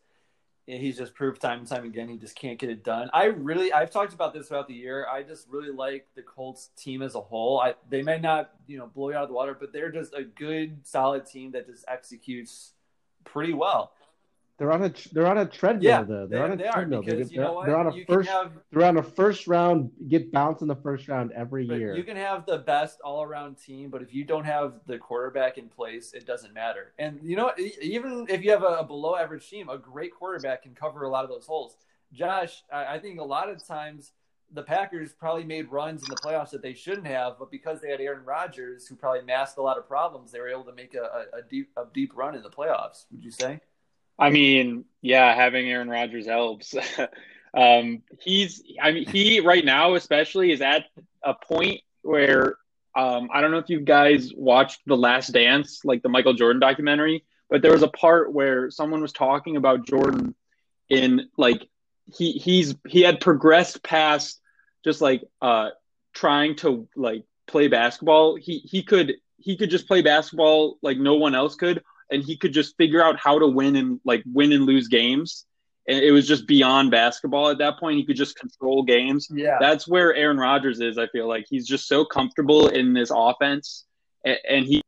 He's just proved time and time again he just can't get it done. I really I've talked about this throughout the year. I just really like the Colts team as a whole. I they may not you know blow you out of the water, but they're just a good solid team that just executes pretty well. They're on a they're on a treadmill Yeah, though. they, They're on a they are treadmill. because They- you know they're, they're on a you first have they're on a first round get bounced in the first round every year. you can have the best all around team, but if you don't have the quarterback in place, it doesn't matter. And you know, even if you have a, below average team, a great quarterback can cover a lot of those holes. Josh, I, I think a lot of times the Packers probably made runs in the playoffs that they shouldn't have, but because they had Aaron Rodgers, who probably masked a lot of problems, they were able to make a, a, a deep a deep run in the playoffs. Would you say? I mean, yeah, having Aaron Rodgers helps. um, he's, I mean, he right now, especially, is at a point where um, I don't know if you guys watched The Last Dance, like the Michael Jordan documentary, but there was a part where someone was talking about Jordan in like he he's he had progressed past just like uh trying to like play basketball. He he could he could just play basketball like no one else could and he could just figure out how to win and like win and lose games. And it was just beyond basketball at that point. He could just control games. Yeah. That's where Aaron Rodgers is. I feel like he's just so comfortable in this offense, and, and he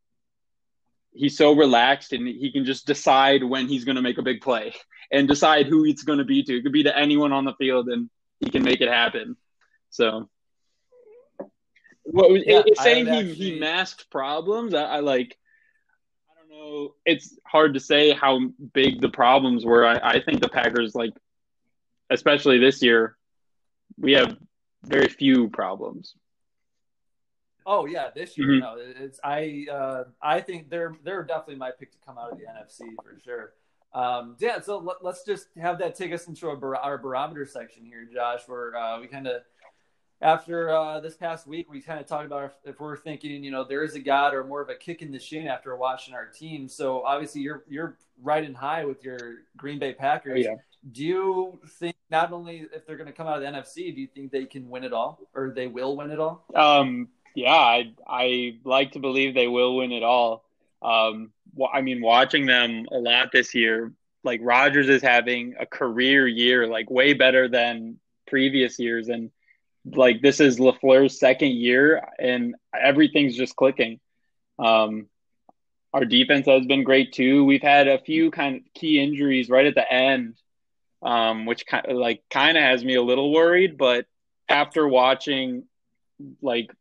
he's so relaxed, and he can just decide when he's going to make a big play and decide who it's going to be to. It could be to anyone on the field, and he can make it happen. So. What, Yeah, it's saying he, actually- he masked problems. I, I like know. It's hard to say how big the problems were. I, I think the Packers, like, especially this year, we have very few problems. Oh yeah, this year. Mhm. No, it's I. Uh, I think they're they're definitely my pick to come out of the NFC for sure. Um, yeah, so let, us just have that take us into our, bar- our barometer section here, Josh, where uh, we kind of after uh, this past week we kind of talked about if, if we're thinking you know there is a god or more of a kick in the shin after watching our team. So obviously you're you're riding high with your Green Bay Packers. Oh, yeah. Do you think not only if they're going to come out of the NFC, do you think they can win it all or they will win it all? Um, yeah, I I like to believe they will win it all. Um, I mean, watching them a lot this year, like Rodgers is having a career year, like way better than previous years, and like this is LaFleur's second year, and everything's just clicking. Um, our defense has been great too. We've had a few kind of key injuries right at the end, um, which kind of like kind of has me a little worried. But after watching like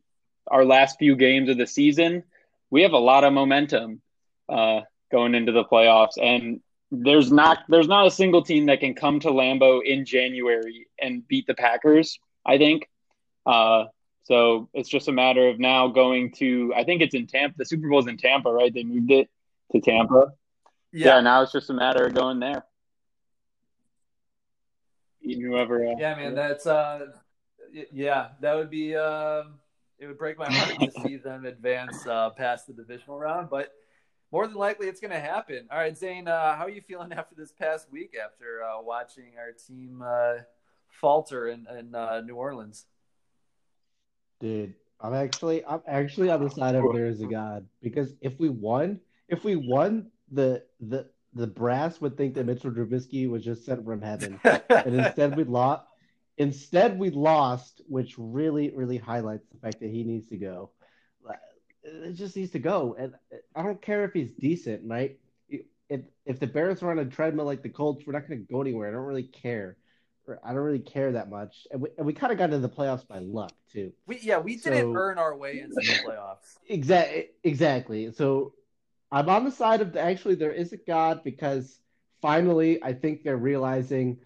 our last few games of the season, we have a lot of momentum uh, going into the playoffs, and there's not there's not a single team that can come to Lambeau in January and beat the Packers. I think. Uh, so it's just a matter of now going to. I think it's in Tampa. The Super Bowl's in Tampa, right? They moved it to Tampa. Yeah. now it's just a matter of going there. Beating Whoever. Uh, Yeah, man, that's uh, yeah, that would be uh, it would break my heart to see them advance uh, past the divisional round, but more than likely it's going to happen. All right, Zane, uh, how are you feeling after this past week after uh, watching our team uh, falter in, in uh, New Orleans? Dude, I'm actually I'm actually on the side of there is a God because if we won, if we won, the the the brass would think that Mitchell Trubisky was just sent from heaven, and instead we lost. Instead, we lost, which really, really highlights the fact that he needs to go. It just needs to go, and I don't care if he's decent, right? If if the Bears are on a treadmill like the Colts, we're not going to go anywhere. I don't really care. I don't really care that much, and we, and we kind of got into the playoffs by luck too. We yeah, we didn't earn our way into the playoffs. Exactly, exactly. So I'm on the side of the, actually there is a God because finally I think they're realizing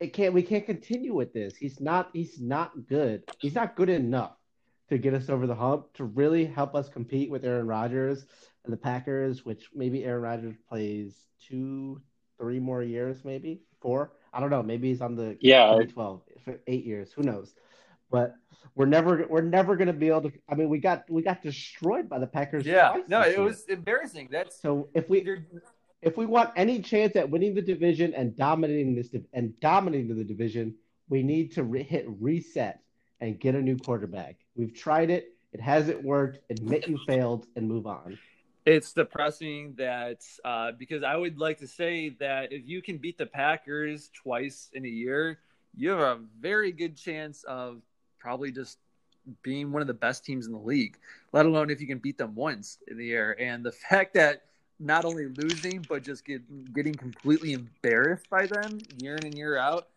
it can't we can't continue with this. He's not he's not good. He's not good enough to get us over the hump to really help us compete with Aaron Rodgers and the Packers, which maybe Aaron Rodgers plays two, three more years, maybe four. I don't know. Maybe he's on the yeah twelve for eight years. Who knows? But we're never we're never going to be able to. I mean, we got we got destroyed by the Packers. Yeah, no, it year. was embarrassing. That's so if we if we want any chance at winning the division and dominating this and dominating the division, we need to re- hit reset and get a new quarterback. We've tried it; it hasn't worked. Admit you failed and move on. It's depressing that uh, because I would like to say that if you can beat the Packers twice in a year, you have a very good chance of probably just being one of the best teams in the league, let alone if you can beat them once in the year. And the fact that not only losing, but just get, getting completely embarrassed by them year in and year out,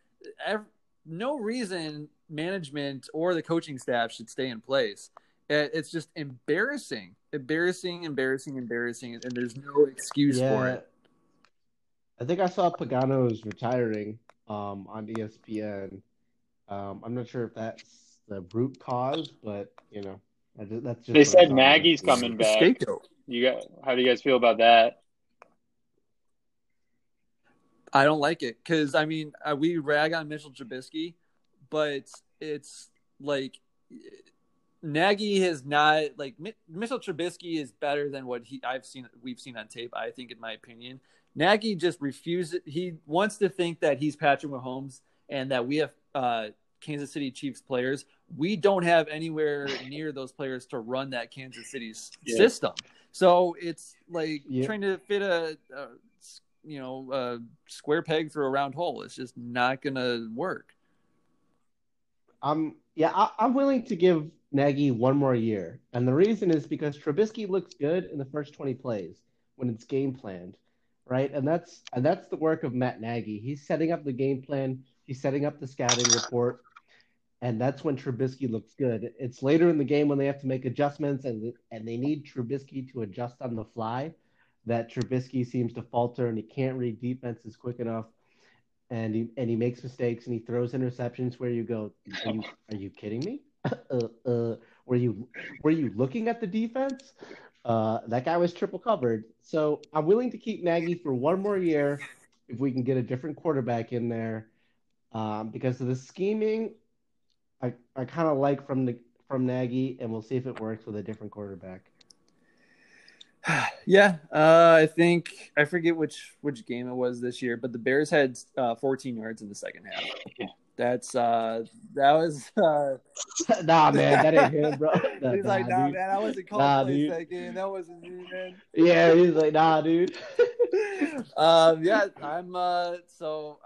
every, no reason management or the coaching staff should stay in place. It's just embarrassing, embarrassing, embarrassing, embarrassing, and there's no excuse yeah. for it. I think I saw Pagano is retiring um, on ESPN. Um, I'm not sure if that's the root cause, but you know, that's just. They said Nagy's coming back. Scapegoat. You got? How do you guys feel about that? I don't like it because I mean uh, we rag on Mitchell Trubisky, but it's like Nagy has not like Mitchell Trubisky is better than what he I've seen we've seen on tape. I think, in my opinion, Nagy just refuses. He wants to think that he's Patrick Mahomes and that we have uh, Kansas City Chiefs players. We don't have anywhere near those players to run that Kansas City yeah. system. So it's like yeah. trying to fit a, a you know a square peg through a round hole. It's just not gonna work. Um. Yeah, I, I'm willing to give Nagy one more year. And the reason is because Trubisky looks good in the first 20 plays when it's game planned, right? And that's and that's the work of Matt Nagy. He's setting up the game plan, he's setting up the scouting report, and that's when Trubisky looks good. It's later in the game when they have to make adjustments and and they need Trubisky to adjust on the fly that Trubisky seems to falter and he can't read defenses quick enough. And he and he makes mistakes and he throws interceptions where you go, are you are you kidding me? Uh, uh, were you were you looking at the defense? Uh, that guy was triple covered. So I'm willing to keep Nagy for one more year if we can get a different quarterback in there. Um, because of the scheming, I, I kind of like from the from Nagy, and we'll see if it works with a different quarterback. yeah, uh, I think I forget which which game it was this year, but the Bears had uh, 14 yards in the second half. That's uh that was uh Nah man, that ain't him, bro. Nah, he's like, nah, dude. man, I wasn't called nah, play that game. That wasn't me, man. Yeah, he's like, nah, dude. um yeah, I'm uh so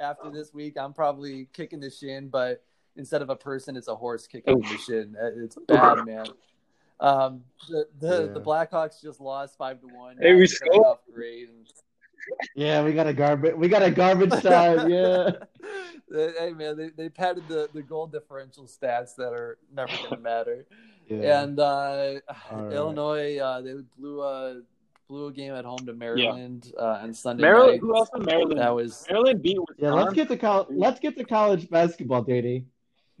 after this week I'm probably kicking the shin, but instead of a person, it's a horse kicking the shin. It's bad, man. Um the the, yeah. the Blackhawks just lost five to one. Hey, we scored great and yeah, we got a garbage. We got a garbage time. Yeah. hey man, they, they padded the, the goal differential stats that are never going to matter. Yeah. And uh, right. Illinois, uh, they blew a blew a game at home to Maryland yeah. uh, on Sunday Maryland, night. Who else in Maryland? That was Maryland beat. Yeah, let's get to college. Let's get to college basketball, Danny.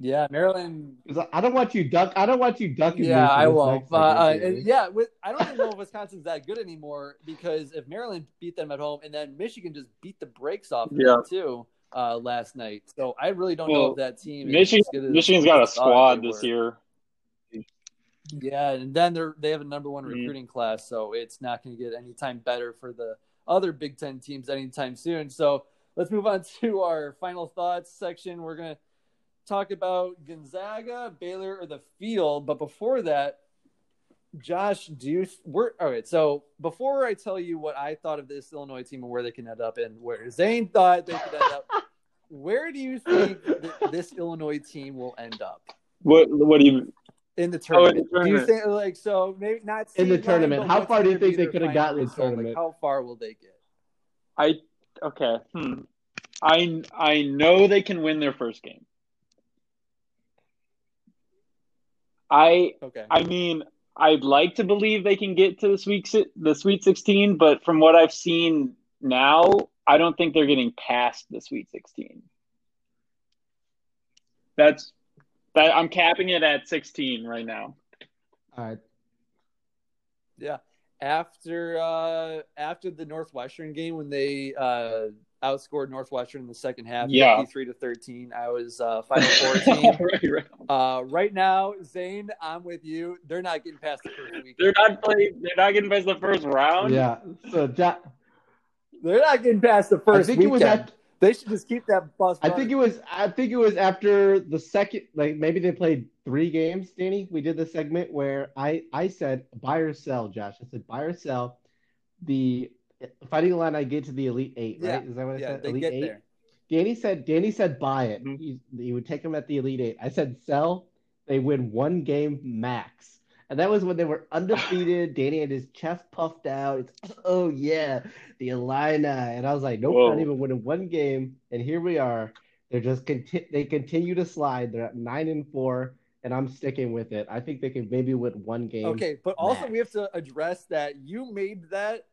Yeah, Maryland. I don't want you duck. I don't want you ducking. Yeah, I won't. Uh, uh, yeah, with, I don't even know if Wisconsin's that good anymore because if Maryland beat them at home and then Michigan just beat the brakes off yeah. them too uh, last night, so I really don't well, know if that team. Michigan, Michigan's got a squad this year. Yeah, and then they're they have a number one Mhm. recruiting class, so it's not going to get any time better for the other Big Ten teams anytime soon. So let's move on to our final thoughts section. We're going to talk about Gonzaga, Baylor, or the field. But before that, Josh, do you we're all right? So before I tell you what I thought of this Illinois team and where they can end up, and where Zane thought they could end up, where do you think that this Illinois team will end up? What What do you? in the Oh, in tournament. Do you think like so? Maybe not In the tournament. How far do you think they could have final gotten in the result? Like, tournament? how far will they get? I okay. Hmm. I I know they can win their first game. I Okay. I mean, I'd like to believe they can get to the sweet the Sweet 16, but from what I've seen now, I don't think they're getting past the Sweet 16. That's that I'm capping it at 16 right now. All right. yeah. After uh after the Northwestern game when they uh outscored Northwestern in the second half, Yeah. 53 to 13. I was uh final four team. right, right. Uh right now, Zane, I'm with you. They're not getting past the first week. They're not playing. They're not getting past the first round. Yeah. So ja- They're not getting past the first. I first think it was weekend. at, They should just keep that bus. I think it was I think it was after the second like maybe they played three games, Danny. We did the segment where I I said buy or sell, Josh. I said buy or sell. The fighting line I get to the elite eight, right? Is that what I yeah, said? they elite get eight. there. Danny said Danny said buy it. Mhm. He, he would take them at the elite eight. I said sell. They win one game max. And that was when they were undefeated. Danny had his chest puffed out. It's oh yeah, the Illini. And I was like, nope, Whoa. not even winning one game. And here we are. They're just conti- they continue to slide. They're at nine and four, and I'm sticking with it. I think they can maybe win one game. Okay, but also max. we have to address that you made that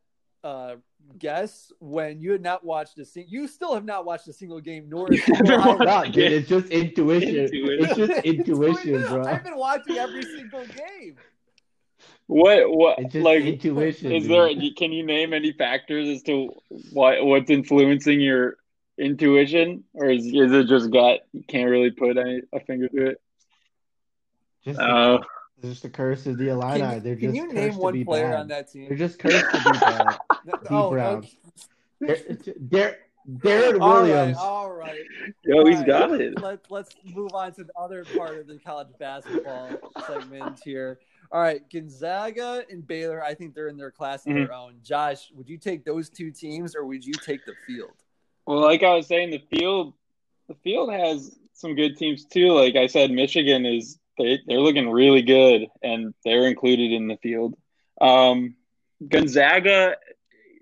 uh, guess when you had not watched a single. You still have not watched a single game, nor a You single haven't. No, dude, it's just intuition. Intuition. It's just intuition, bro. I've been watching every single game. What what It's just like intuition. is dude. there can you name any factors as to what what's influencing your intuition or is, is it just gut? You can't really put any, a finger to it. Just Uh, It's just the curse of the Illini. Can They're can just you cursed name to one be player bad. on that team? They're just cursed to be bad. oh, Brown. okay. Dar- Darren Williams. all right. yo, he's All got it. Let, let's move on to the other part of the college basketball segment here. All right, Gonzaga and Baylor, I think they're in their class of Mm-hmm. their own. Josh, would you take those two teams or would you take the field? Well, like I was saying, the field the field has some good teams too. Like I said, Michigan is they they're looking really good and they're included in the field. Um, Gonzaga,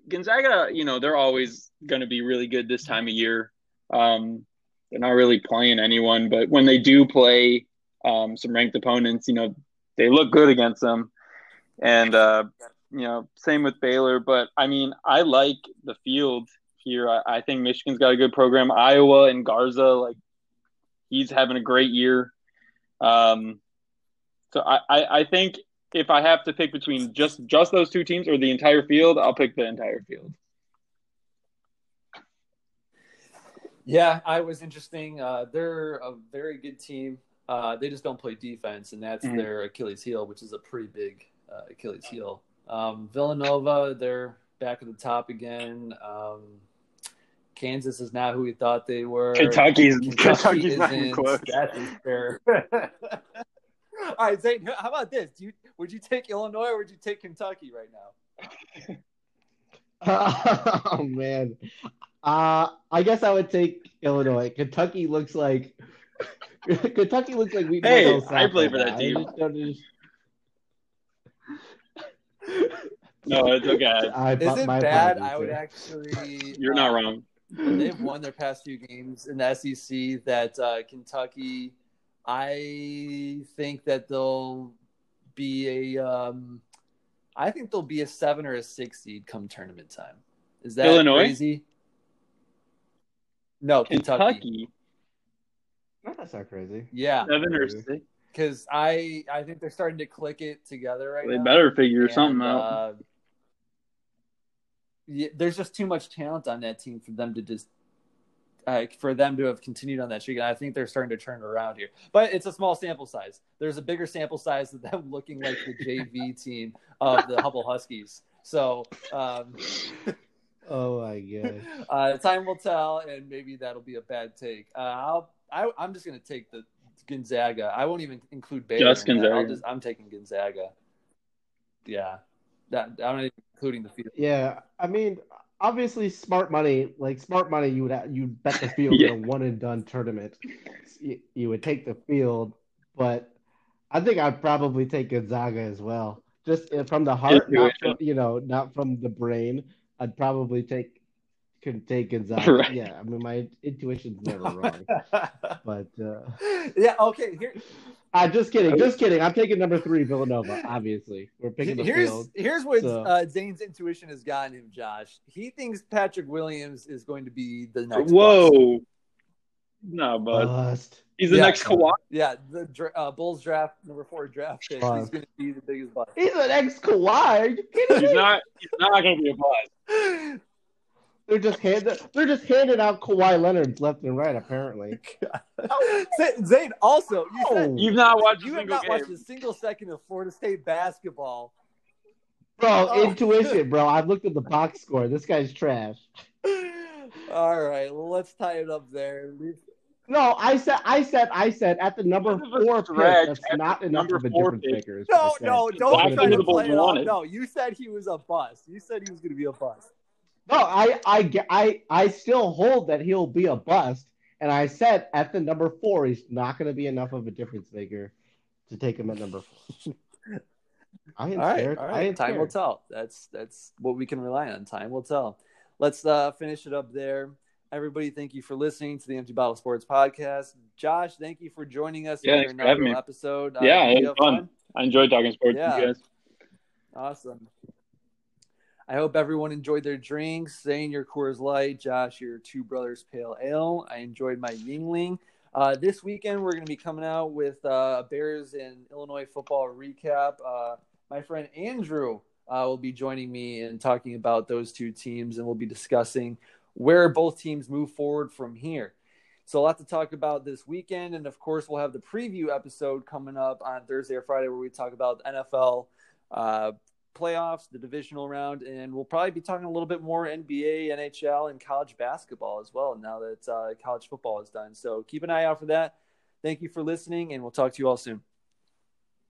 Gonzaga, you know they're always going to be really good this time of year. Um, they're not really playing anyone, but when they do play um, some ranked opponents, you know they look good against them. And uh, you know, same with Baylor. But I mean, I like the field here. I, I think Michigan's got a good program. Iowa and Garza, like he's having a great year. Um, so I, I, I think if I have to pick between just just those two teams or the entire field, I'll pick the entire field. Yeah, I was interesting. Uh, they're a very good team. Uh, they just don't play defense, and that's Mhm. their Achilles heel, which is a pretty big uh, Achilles heel. Um, Villanova, they're back at the top again. Um, Kansas is not who we thought they were. Kentucky's Kentucky Kentucky's not isn't. close. That is fair. All right, Zane, how about this? Do you, would you take Illinois or would you take Kentucky right now? oh man. Uh I guess I would take Illinois. Kentucky looks like Kentucky looks like we Hey, know South I play right for that team. just No, it's okay. I, Is it my bad? I would actually. You're not uh, wrong. They've won their past few games in the SEC. That uh, Kentucky, I think that they'll be a. Um, I think they'll be a seven or a six seed come tournament time. Is that Illinois? crazy? No, Kentucky. Kentucky, No, that's not crazy. Yeah, seven or six. because I I think they're starting to click it together right They now. They better figure And, something out. uh, yeah, there's just too much talent on that team for them to just. Uh, for them to have continued on that streak. And I think they're starting to turn around here, but it's a small sample size. There's a bigger sample size of them looking like the JV team of the Hubble Huskies. So, um, Oh my god. uh, time will tell, and maybe that'll be a bad take. Uh, I'll, I, I'm just going to take the Gonzaga. I won't even include Baylor. Just in that. I'll Gonzaga. just, I'm taking Gonzaga. Yeah, that I'm not even including the field. Yeah, I mean, obviously, smart money. Like smart money, you would ha- you bet the field Yeah. in a one and done tournament. You, you would take the field, but I think I'd probably take Gonzaga as well. Just uh, from the heart, not from, you know, not from the brain. I'd probably take could take Gonzaga. Right. Yeah, I mean, my intuition's never wrong. But uh, yeah. Okay. Here, I'm just kidding, just kidding. I'm taking number three, Villanova. Obviously, we're picking the here's field. here's what so- uh, Zane's intuition has gotten him, Josh. He thinks Patrick Williams is going to be the next. bust. Whoa. No, but Bust. he's the Yeah. next Kawhi. Yeah, the uh, Bulls draft number four draft pick. He's going to be the biggest bust. He's an ex Kawhi. Are you kidding He's me? not. He's not going to be a bust. They're just hand, they're just handing out Kawhi Leonard's left and right. Apparently, Zane- Zane, also, you said Oh. You've not watched a you have single not game. watched a single second of Florida State basketball. bro, Oh. intuition, bro. I've looked at the box score. This guy's trash. All right, well, let's tie it up there. Leave- No, I said, I said, I said at the number This is a four pick. That's not the enough number of a four difference pick. maker. is what I No, no, don't try to play it off. No, you said he was a bust. You said he was going to be a bust. No, I, I, ge- I, I still hold that he'll be a bust. And I said at the number four, he's not going to be enough of a difference maker to take him at number four. I ain't All right, scared. all I right. ain't Time will tell. That's that's what we can rely on. Time will tell. Let's uh, finish it up there. Everybody, thank you for listening to the Empty Bottle Sports podcast. Josh, thank you for joining us Yeah, in thanks your inaugural episode. Yeah, did it was have fun. I enjoy talking sports Yeah. with you guys. Awesome. I hope everyone enjoyed their drinks. Zane, your Coors Light. Josh, your Two Brothers Pale Ale. I enjoyed my Yuengling. Uh, this weekend, we're going to be coming out with uh, Bears and Illinois football recap. Uh, my friend Andrew uh, will be joining me and talking about those two teams, and we'll be discussing where both teams move forward from here. So, a lot to talk about this weekend. And of course, we'll have the preview episode coming up on Thursday or Friday where we talk about NFL uh, playoffs, the divisional round, and we'll probably be talking a little bit more NBA, NHL, and college basketball as well now that uh, college football is done. So, keep an eye out for that. Thank you for listening, and we'll talk to you all soon.